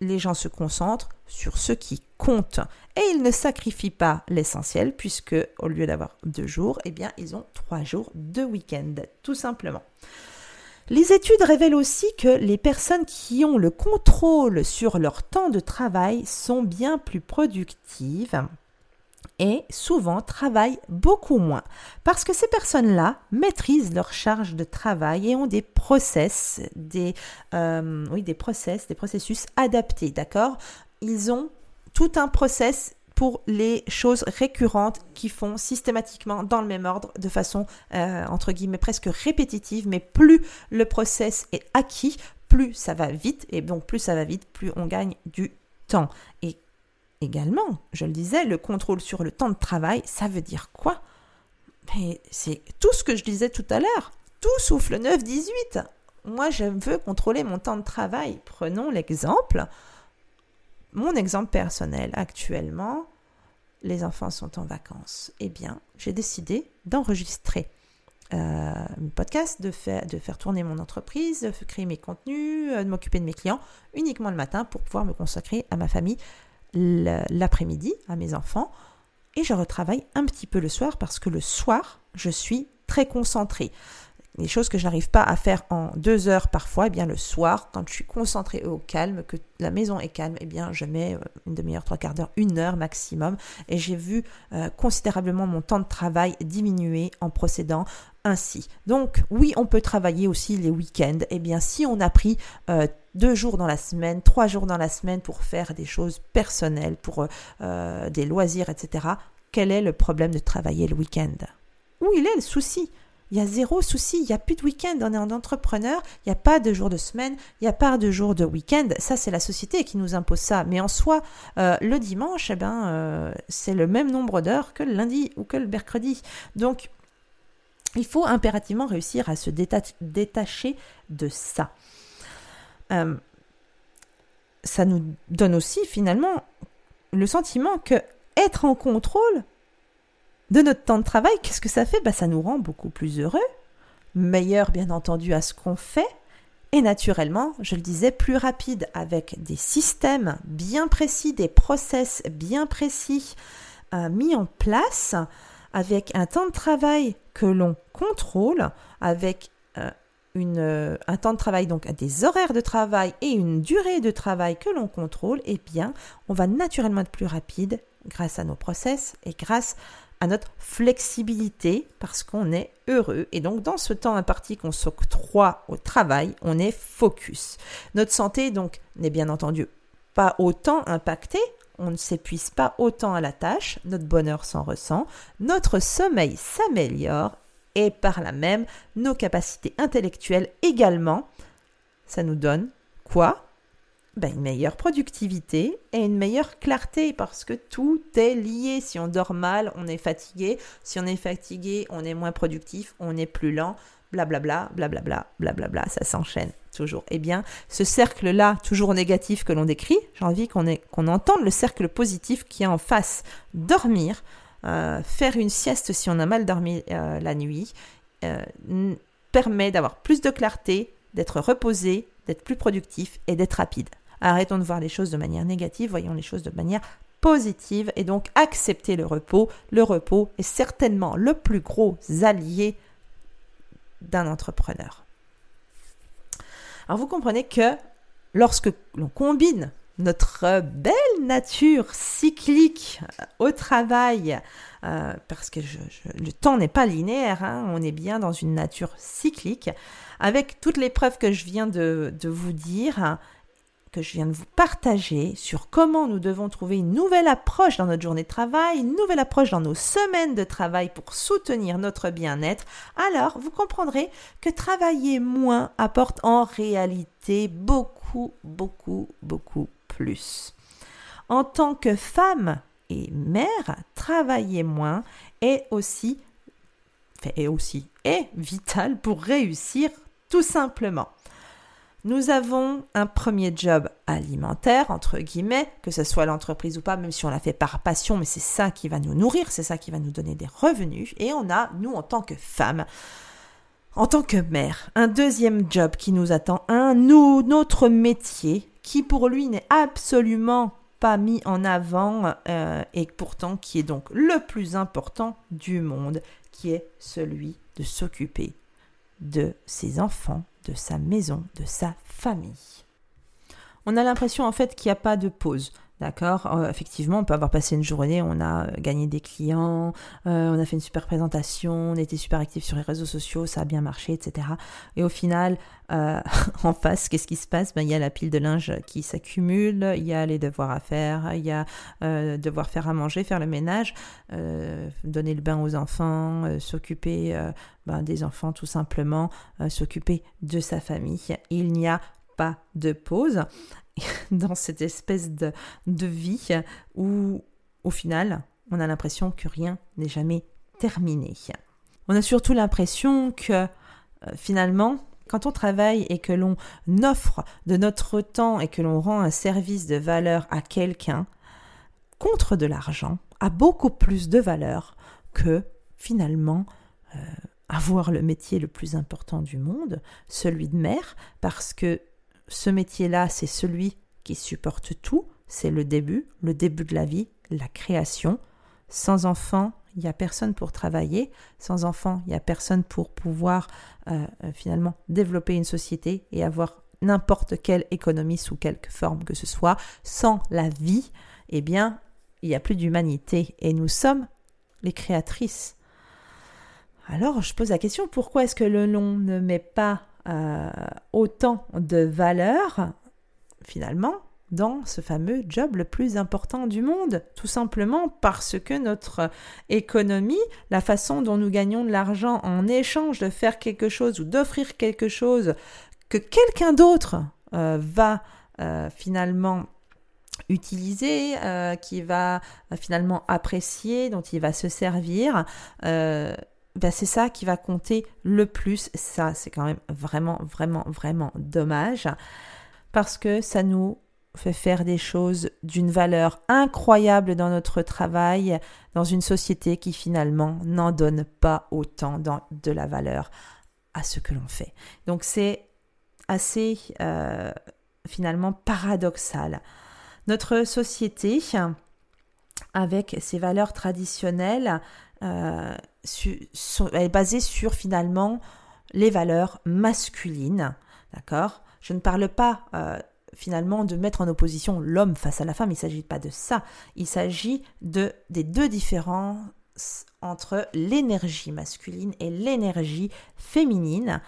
les gens se concentrent sur ce qui compte et ils ne sacrifient pas l'essentiel puisque au lieu d'avoir deux jours, eh bien ils ont trois jours de week-end, tout simplement. Les études révèlent aussi que les personnes qui ont le contrôle sur leur temps de travail sont bien plus productives et souvent travaillent beaucoup moins parce que ces personnes-là maîtrisent leur charge de travail et ont des process, des, euh, process, des processus adaptés, d'accord? Ils ont tout un process pour les choses récurrentes qui font systématiquement dans le même ordre, de façon euh, entre guillemets presque répétitive, mais plus le process est acquis, plus ça va vite, et donc plus ça va vite, plus on gagne du temps. Et également, je le disais, le contrôle sur le temps de travail, ça veut dire quoi? C'est tout ce que je disais tout à l'heure. Tout souffle le 9-18. Moi, je veux contrôler mon temps de travail. Prenons l'exemple. Mon exemple personnel actuellement, les enfants sont en vacances. Eh bien, j'ai décidé d'enregistrer euh, un podcast, de faire, de faire tourner mon entreprise, de créer mes contenus, euh, de m'occuper de mes clients uniquement le matin pour pouvoir me consacrer à ma famille l'après-midi à mes enfants et je retravaille un petit peu le soir parce que le soir, je suis très concentrée. Les choses que je n'arrive pas à faire en deux heures parfois, eh bien le soir, quand je suis concentrée au calme, que la maison est calme, eh bien je mets euh, une demi-heure, trois quarts d'heure, une heure maximum. Et j'ai vu euh, considérablement mon temps de travail diminuer en procédant ainsi. Donc oui, on peut travailler aussi les week-ends. Eh bien si on a pris euh, deux jours dans la semaine, trois jours dans la semaine pour faire des choses personnelles, pour des loisirs, etc., quel est le problème de travailler le week-end? Où il est le souci? Il y a zéro souci, il n'y a plus de week-end, on est en entrepreneur, il n'y a pas de jour de semaine, il n'y a pas de jour de week-end. Ça, c'est la société qui nous impose ça. Mais en soi, euh, le dimanche, eh ben, euh, c'est le même nombre d'heures que le lundi ou que le mercredi. Donc, il faut impérativement réussir à se détacher de ça. Euh, ça nous donne aussi finalement le sentiment que être en contrôle, de notre temps de travail, qu'est-ce que ça fait? Bah, Ça nous rend beaucoup plus heureux, meilleur bien entendu à ce qu'on fait, et naturellement, je le disais, plus rapide avec des systèmes bien précis, des process bien précis euh, mis en place, avec un temps de travail que l'on contrôle, avec euh, une, un temps de travail, donc des horaires de travail et une durée de travail que l'on contrôle, eh bien, on va naturellement être plus rapide grâce à nos process et grâce à notre flexibilité parce qu'on est heureux. Et donc, dans ce temps imparti qu'on s'octroie au travail, on est focus. Notre santé, donc, n'est bien entendu pas autant impactée. On ne s'épuise pas autant à la tâche, notre bonheur s'en ressent, notre sommeil s'améliore et par là même nos capacités intellectuelles également. Ça nous donne quoi? Ben, une meilleure productivité et une meilleure clarté parce que tout est lié. Si on dort mal, on est fatigué. Si on est fatigué, on est moins productif, on est plus lent, blablabla, blablabla, blablabla, ça s'enchaîne toujours. Eh bien, ce cercle-là, toujours négatif que l'on décrit, j'ai envie qu'on qu'on entende le cercle positif qui est en face. Dormir, euh, faire une sieste si on a mal dormi euh, la nuit, euh, permet d'avoir plus de clarté, d'être reposé, d'être plus productif et d'être rapide. Arrêtons de voir les choses de manière négative, voyons les choses de manière positive et donc accepter le repos. Le repos est certainement le plus gros allié d'un entrepreneur. Alors vous comprenez que lorsque l'on combine notre belle nature cyclique au travail, euh, parce que le temps n'est pas linéaire, hein, on est bien dans une nature cyclique, avec toutes les preuves que je viens de vous dire, que je viens de vous partager sur comment nous devons trouver une nouvelle approche dans notre journée de travail, une nouvelle approche dans nos semaines de travail pour soutenir notre bien-être, alors vous comprendrez que travailler moins apporte en réalité beaucoup, beaucoup, beaucoup plus. En tant que femme et mère, travailler moins est aussi, est aussi est vital pour réussir tout simplement. Nous avons un premier job alimentaire, entre guillemets, que ce soit l'entreprise ou pas, même si on la fait par passion, mais c'est ça qui va nous nourrir, c'est ça qui va nous donner des revenus. Et on a, nous, en tant que femmes, en tant que mère, un deuxième job qui nous attend, un autre métier qui pour lui n'est absolument pas mis en avant euh, et pourtant qui est donc le plus important du monde, qui est celui de s'occuper de ses enfants, de sa maison, de sa famille. On a l'impression en fait qu'il n'y a pas de pause. D'accord euh, Effectivement, on peut avoir passé une journée, on a euh, gagné des clients, euh, on a fait une super présentation, on était super actif sur les réseaux sociaux, ça a bien marché, etc. Et au final, en face, qu'est-ce qui se passe? Ben, Il y a la pile de linge qui s'accumule, il y a les devoirs à faire, il y a devoir faire à manger, faire le ménage, donner le bain aux enfants, s'occuper ben, des enfants tout simplement, s'occuper de sa famille. Il n'y a de pause. dans cette espèce de, de vie où, au final, on a l'impression que rien n'est jamais terminé. On a surtout l'impression que, euh, finalement, quand on travaille et que l'on offre de notre temps et que l'on rend un service de valeur à quelqu'un contre de l'argent, a beaucoup plus de valeur que finalement euh, avoir le métier le plus important du monde, celui de mère, parce que ce métier-là, c'est celui qui supporte tout, c'est le début, le début de la vie, la création. Sans enfant, il n'y a personne pour travailler. Sans enfant, il n'y a personne pour pouvoir euh, euh, finalement développer une société et avoir n'importe quelle économie sous quelque forme que ce soit. Sans la vie, eh bien, il n'y a plus d'humanité et nous sommes les créatrices. Alors, je pose la question, pourquoi est-ce que le nom ne met pas euh, autant de valeur, finalement, dans ce fameux job le plus important du monde, tout simplement parce que notre économie, la façon dont nous gagnons de l'argent en échange de faire quelque chose ou d'offrir quelque chose que quelqu'un d'autre euh, va euh, finalement utiliser, qui va finalement apprécier, dont il va se servir, ben, c'est ça qui va compter le plus. Ça, c'est quand même vraiment, vraiment, vraiment dommage parce que ça nous fait faire des choses d'une valeur incroyable dans notre travail, dans une société qui finalement n'en donne pas autant de la valeur à ce que l'on fait. Donc c'est assez euh, finalement paradoxal. Notre société, avec ses valeurs traditionnelles, euh, elle est basée sur finalement les valeurs masculines, d'accord? Je ne parle pas euh, finalement de mettre en opposition l'homme face à la femme, il ne s'agit pas de ça, il s'agit de, des deux différences entre l'énergie masculine et l'énergie féminine,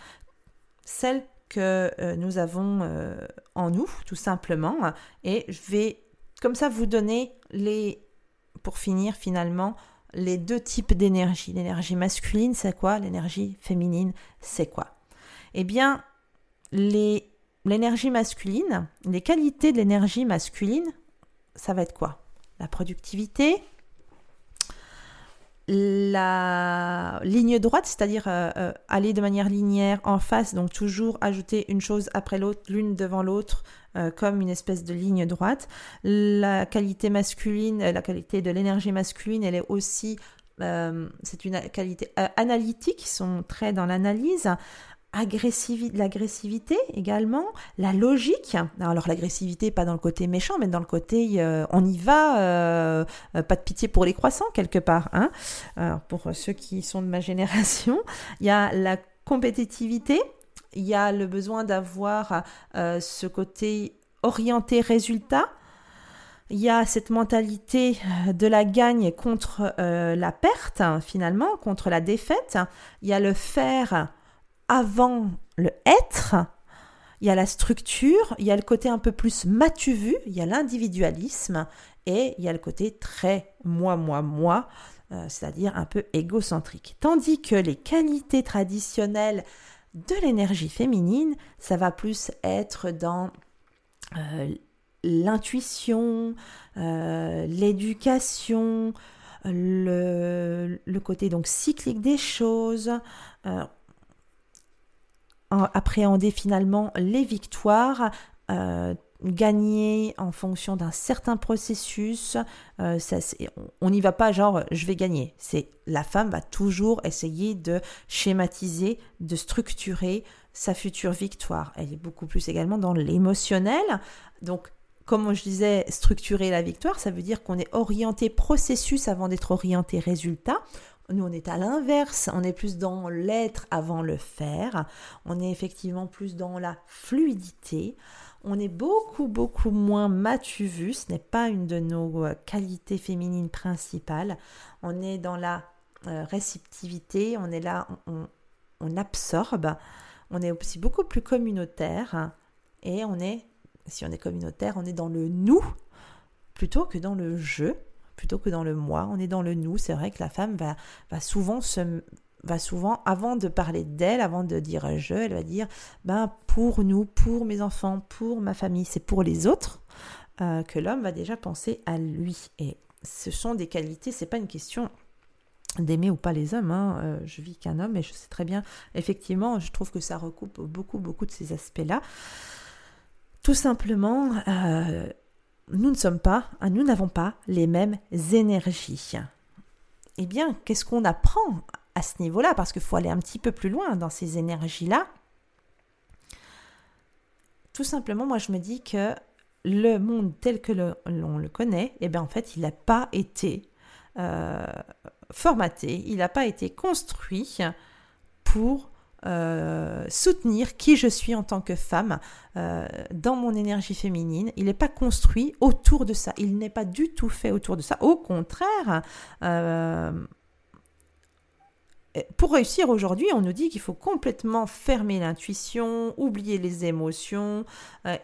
celle que euh, nous avons euh, en nous, tout simplement, et je vais comme ça vous donner les, pour finir finalement, les deux types d'énergie. L'énergie masculine, c'est quoi? L'énergie féminine, c'est quoi? Eh bien, l'énergie masculine, les qualités de l'énergie masculine, ça va être quoi? La productivité, la ligne droite, c'est-à-dire euh, euh, aller de manière linéaire en face, donc toujours ajouter une chose après l'autre, l'une devant l'autre, euh, comme une espèce de ligne droite. La qualité masculine, la qualité de l'énergie masculine, elle est aussi, c'est une qualité analytique, ils sont très dans l'analyse l'agressivité également, la logique. Alors l'agressivité pas dans le côté méchant, mais dans le côté euh, on y va, euh, euh, pas de pitié pour les croissants quelque part. Hein. Alors, pour ceux qui sont de ma génération, il y a la compétitivité, il y a le besoin d'avoir ce côté orienté résultat. Il y a cette mentalité de la gagne contre la perte, finalement, contre la défaite. Il y a le faire avant le être, il y a la structure, il y a le côté un peu plus matu vu, il y a l'individualisme et il y a le côté très moi, moi, moi, euh, c'est-à-dire un peu égocentrique. Tandis que les qualités traditionnelles de l'énergie féminine, ça va plus être dans euh, l'intuition, euh, l'éducation, le, le, côté donc cyclique des choses appréhender finalement les victoires, euh, gagner en fonction d'un certain processus. Euh, on n'y va pas genre je vais gagner. C'est la femme va toujours essayer de schématiser, de structurer sa future victoire. Elle est beaucoup plus également dans l'émotionnel. Donc comme je disais, structurer la victoire, ça veut dire qu'on est orienté processus avant d'être orienté résultat. Nous, on est à l'inverse, on est plus dans l'être avant le faire, on est effectivement plus dans la fluidité, on est beaucoup, beaucoup moins matu vu, ce n'est pas une de nos euh, qualités féminines principales, on est dans la euh, réceptivité, on est là, on, on absorbe, on est aussi beaucoup plus communautaire. Et on est, si on est communautaire, on est dans le nous plutôt que dans le je plutôt que dans le moi. On est dans le nous. C'est vrai que la femme va, va souvent se va souvent, avant de parler d'elle, avant de dire je, elle va dire ben pour nous, pour mes enfants, pour ma famille, c'est pour les autres euh, que l'homme va déjà penser à lui. Et ce sont des qualités, c'est pas une question d'aimer ou pas les hommes. Hein. Euh, je vis qu'un homme et je sais très bien, effectivement, je trouve que ça recoupe beaucoup, beaucoup de ces aspects-là. Tout simplement, euh, nous ne sommes pas, hein, nous n'avons pas les mêmes énergies. Eh bien, qu'est-ce qu'on apprend à ce niveau-là? Parce qu'il faut aller un petit peu plus loin dans ces énergies-là. Tout simplement, moi, je me dis que le monde tel que l'on le, connaît, eh bien, en fait, il n'a pas été euh, formaté, il n'a pas été construit pour euh, soutenir qui je suis en tant que femme euh, dans mon énergie féminine. Il n'est pas construit autour de ça. Il n'est pas du tout fait autour de ça. Au contraire, euh, pour réussir aujourd'hui, on nous dit qu'il faut complètement fermer l'intuition, oublier les émotions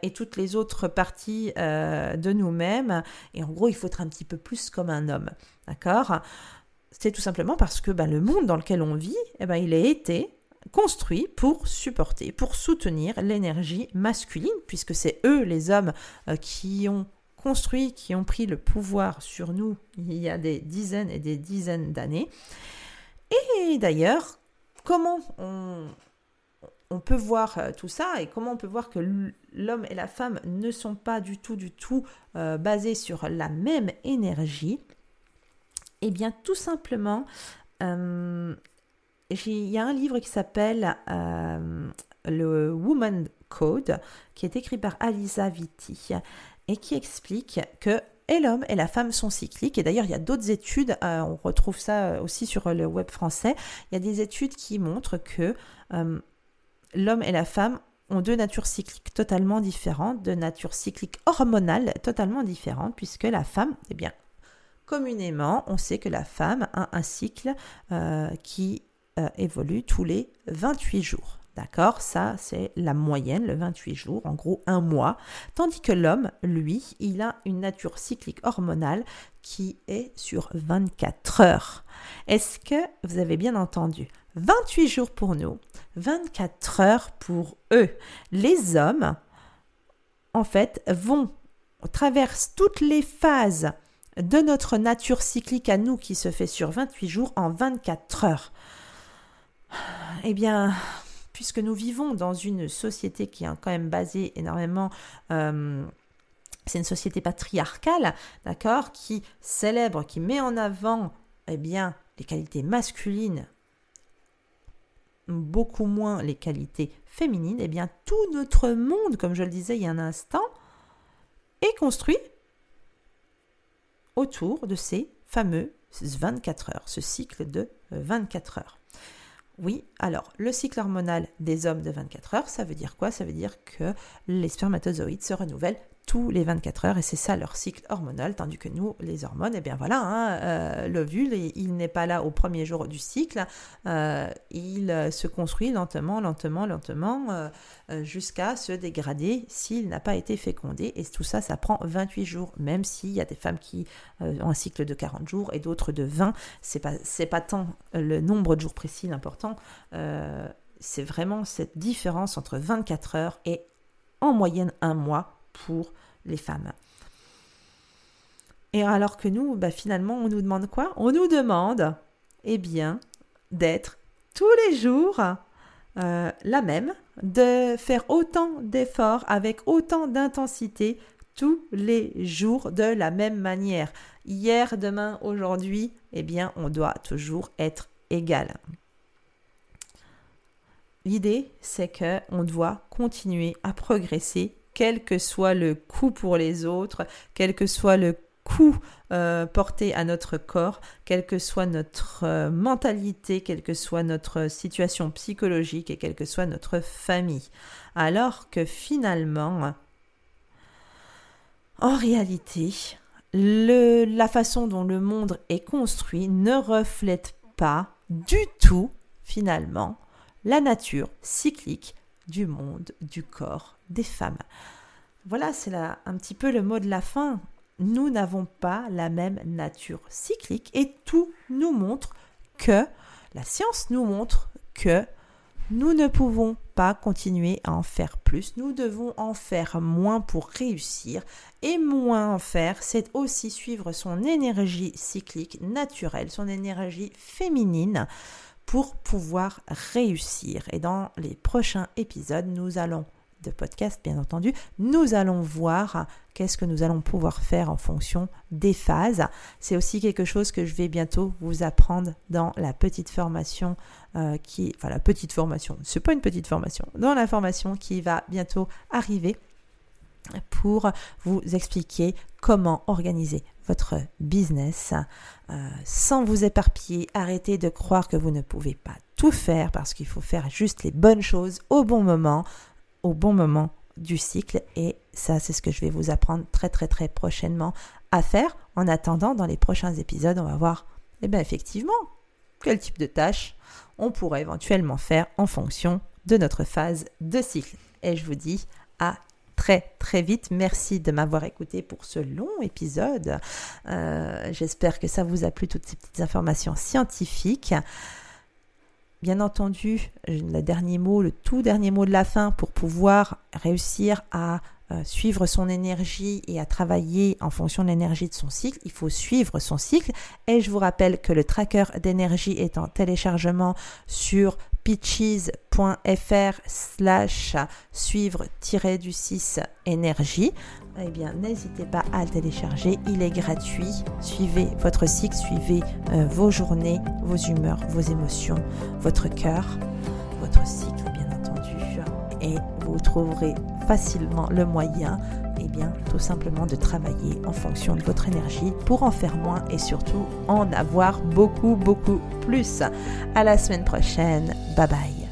et toutes les autres parties de nous-mêmes. Et en gros, il faut être un petit peu plus comme un homme. D'accord? C'est tout simplement parce que ben, le monde dans lequel on vit, eh ben, il a été construit pour supporter, pour soutenir l'énergie masculine, puisque c'est eux, les hommes, euh, qui ont construit, qui ont pris le pouvoir sur nous il y a des dizaines et des dizaines d'années. Et d'ailleurs, comment on, peut voir euh, tout ça et comment on peut voir que l'homme et la femme ne sont pas du tout, du tout euh, basés sur la même énergie? Eh bien, tout simplement, il y a un livre qui s'appelle euh, le Woman Code, qui est écrit par Alisa Vitti et qui explique que et l'homme et la femme sont cycliques. Et d'ailleurs, il y a d'autres études, euh, on retrouve ça aussi sur le web français, il y a des études qui montrent que euh, l'homme et la femme ont deux natures cycliques totalement différentes, deux natures cycliques hormonales totalement différentes, puisque la femme, eh bien, communément, on sait que la femme a un cycle qui euh, évolue tous les 28 jours. D'accord? Ça, c'est la moyenne, le 28 jours, en gros un mois. Tandis que l'homme, lui, il a une nature cyclique hormonale qui est sur 24 heures. Est-ce que vous avez bien entendu? 28 jours pour nous, 24 heures pour eux. Les hommes, en fait, vont traverser toutes les phases de notre nature cyclique à nous qui se fait sur 28 jours en 24 heures. Eh bien, puisque nous vivons dans une société qui est quand même basée énormément... Euh, c'est une société patriarcale, d'accord, qui célèbre, qui met en avant, eh bien, les qualités masculines, beaucoup moins les qualités féminines, eh bien, tout notre monde, comme je le disais il y a un instant, est construit autour de ces fameux 24 heures, ce cycle de 24 heures. Oui, alors le cycle hormonal des hommes de 24 heures, ça veut dire quoi? Ça veut dire que les spermatozoïdes se renouvellent tous les 24 heures et c'est ça leur cycle hormonal, tandis que nous, les hormones, eh bien voilà, hein, euh, l'ovule, il n'est pas là au premier jour du cycle, euh, il euh, se construit lentement, lentement, lentement, jusqu'à se dégrader s'il n'a pas été fécondé et tout ça, ça prend 28 jours, même s'il y a des femmes qui ont un cycle de 40 jours et d'autres de 20, c'est pas, c'est pas tant le nombre de jours précis l'important, c'est vraiment cette différence entre 24 heures et en moyenne un mois pour les femmes. Et alors que nous, bah, finalement, on nous demande quoi? On nous demande, eh bien, d'être tous les jours euh, la même, de faire autant d'efforts avec autant d'intensité tous les jours de la même manière. Hier, demain, aujourd'hui, eh bien, on doit toujours être égal. L'idée, c'est que on doit continuer à progresser quel que soit le coût pour les autres, quel que soit le coût euh, porté à notre corps, quelle que soit notre euh, mentalité, quelle que soit notre situation psychologique et quelle que soit notre famille. Alors que finalement, en réalité, la façon dont le monde est construit ne reflète pas du tout, finalement, la nature cyclique du monde, du corps des femmes. Voilà, c'est un petit peu le mot de la fin. Nous n'avons pas la même nature cyclique et tout nous montre que, la science nous montre que nous ne pouvons pas continuer à en faire plus, nous devons en faire moins pour réussir et moins en faire, c'est aussi suivre son énergie cyclique naturelle, son énergie féminine pour pouvoir réussir. Et dans les prochains épisodes, nous allons de podcast, bien entendu, nous allons voir qu'est-ce que nous allons pouvoir faire en fonction des phases. C'est aussi quelque chose que je vais bientôt vous apprendre dans la petite formation euh, qui, enfin la petite formation, c'est pas une petite formation, dans la formation qui va bientôt arriver pour vous expliquer comment organiser votre business euh, sans vous éparpiller. Arrêtez de croire que vous ne pouvez pas tout faire parce qu'il faut faire juste les bonnes choses au bon moment au bon moment du cycle et ça c'est ce que je vais vous apprendre très très très prochainement à faire. En attendant, dans les prochains épisodes, on va voir eh bien effectivement quel type de tâches on pourrait éventuellement faire en fonction de notre phase de cycle. Et je vous dis à très très vite. Merci de m'avoir écouté pour ce long épisode. Euh, j'espère que ça vous a plu, toutes ces petites informations scientifiques. Bien entendu, le dernier mot, le tout dernier mot de la fin pour pouvoir réussir à euh, suivre son énergie et à travailler en fonction de l'énergie de son cycle, il faut suivre son cycle. Et je vous rappelle que le tracker d'énergie est en téléchargement sur pitches.fr slash suivre-du 6 énergie eh bien n'hésitez pas à le télécharger, il est gratuit. Suivez votre cycle, suivez euh, vos journées, vos humeurs, vos émotions, votre cœur, votre cycle bien entendu, et vous trouverez facilement le moyen eh bien, tout simplement de travailler en fonction de votre énergie pour en faire moins et surtout en avoir beaucoup, beaucoup plus. À la semaine prochaine. Bye bye.